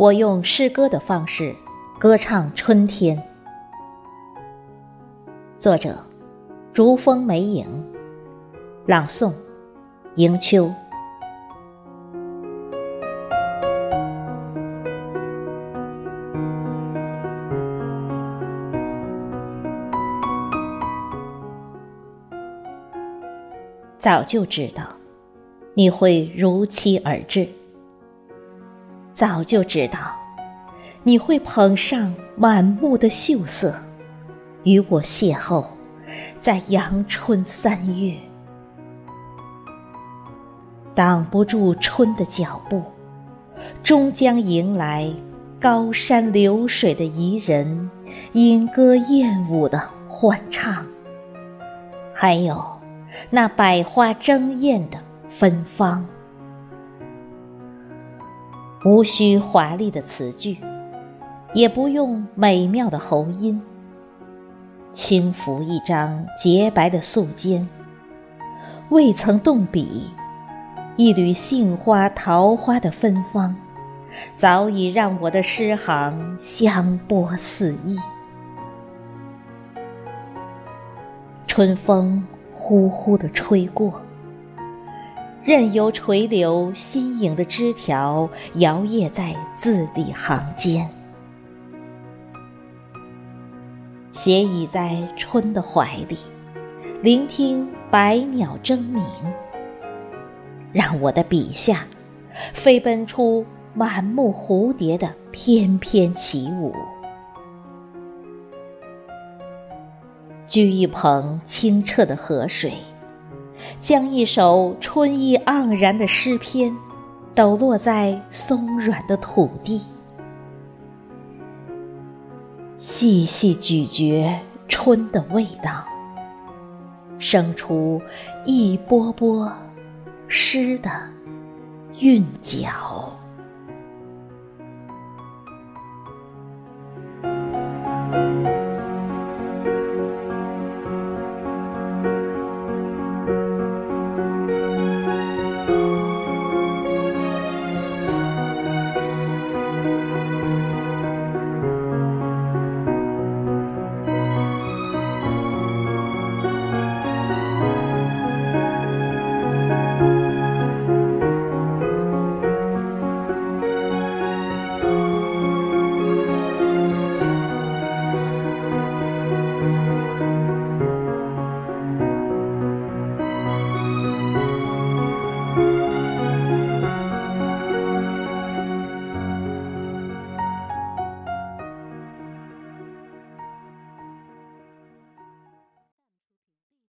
我用诗歌的方式歌唱春天。作者：竹风梅影，朗诵：迎秋。早就知道你会如期而至。早就知道，你会捧上满目的秀色，与我邂逅在阳春三月。挡不住春的脚步，终将迎来高山流水的怡人，莺歌燕舞的欢唱，还有那百花争艳的芬芳。无需华丽的词句，也不用美妙的喉音，轻抚一张洁白的素笺，未曾动笔，一缕杏花桃花的芬芳，早已让我的诗行香波四溢。春风呼呼地吹过。任由垂柳新颖的枝条摇曳在字里行间，斜倚在春的怀里，聆听百鸟争鸣，让我的笔下飞奔出满目蝴蝶的翩翩起舞。掬一捧清澈的河水。将一首春意盎然的诗篇，抖落在松软的土地，细细咀嚼春的味道，生出一波波诗的韵脚。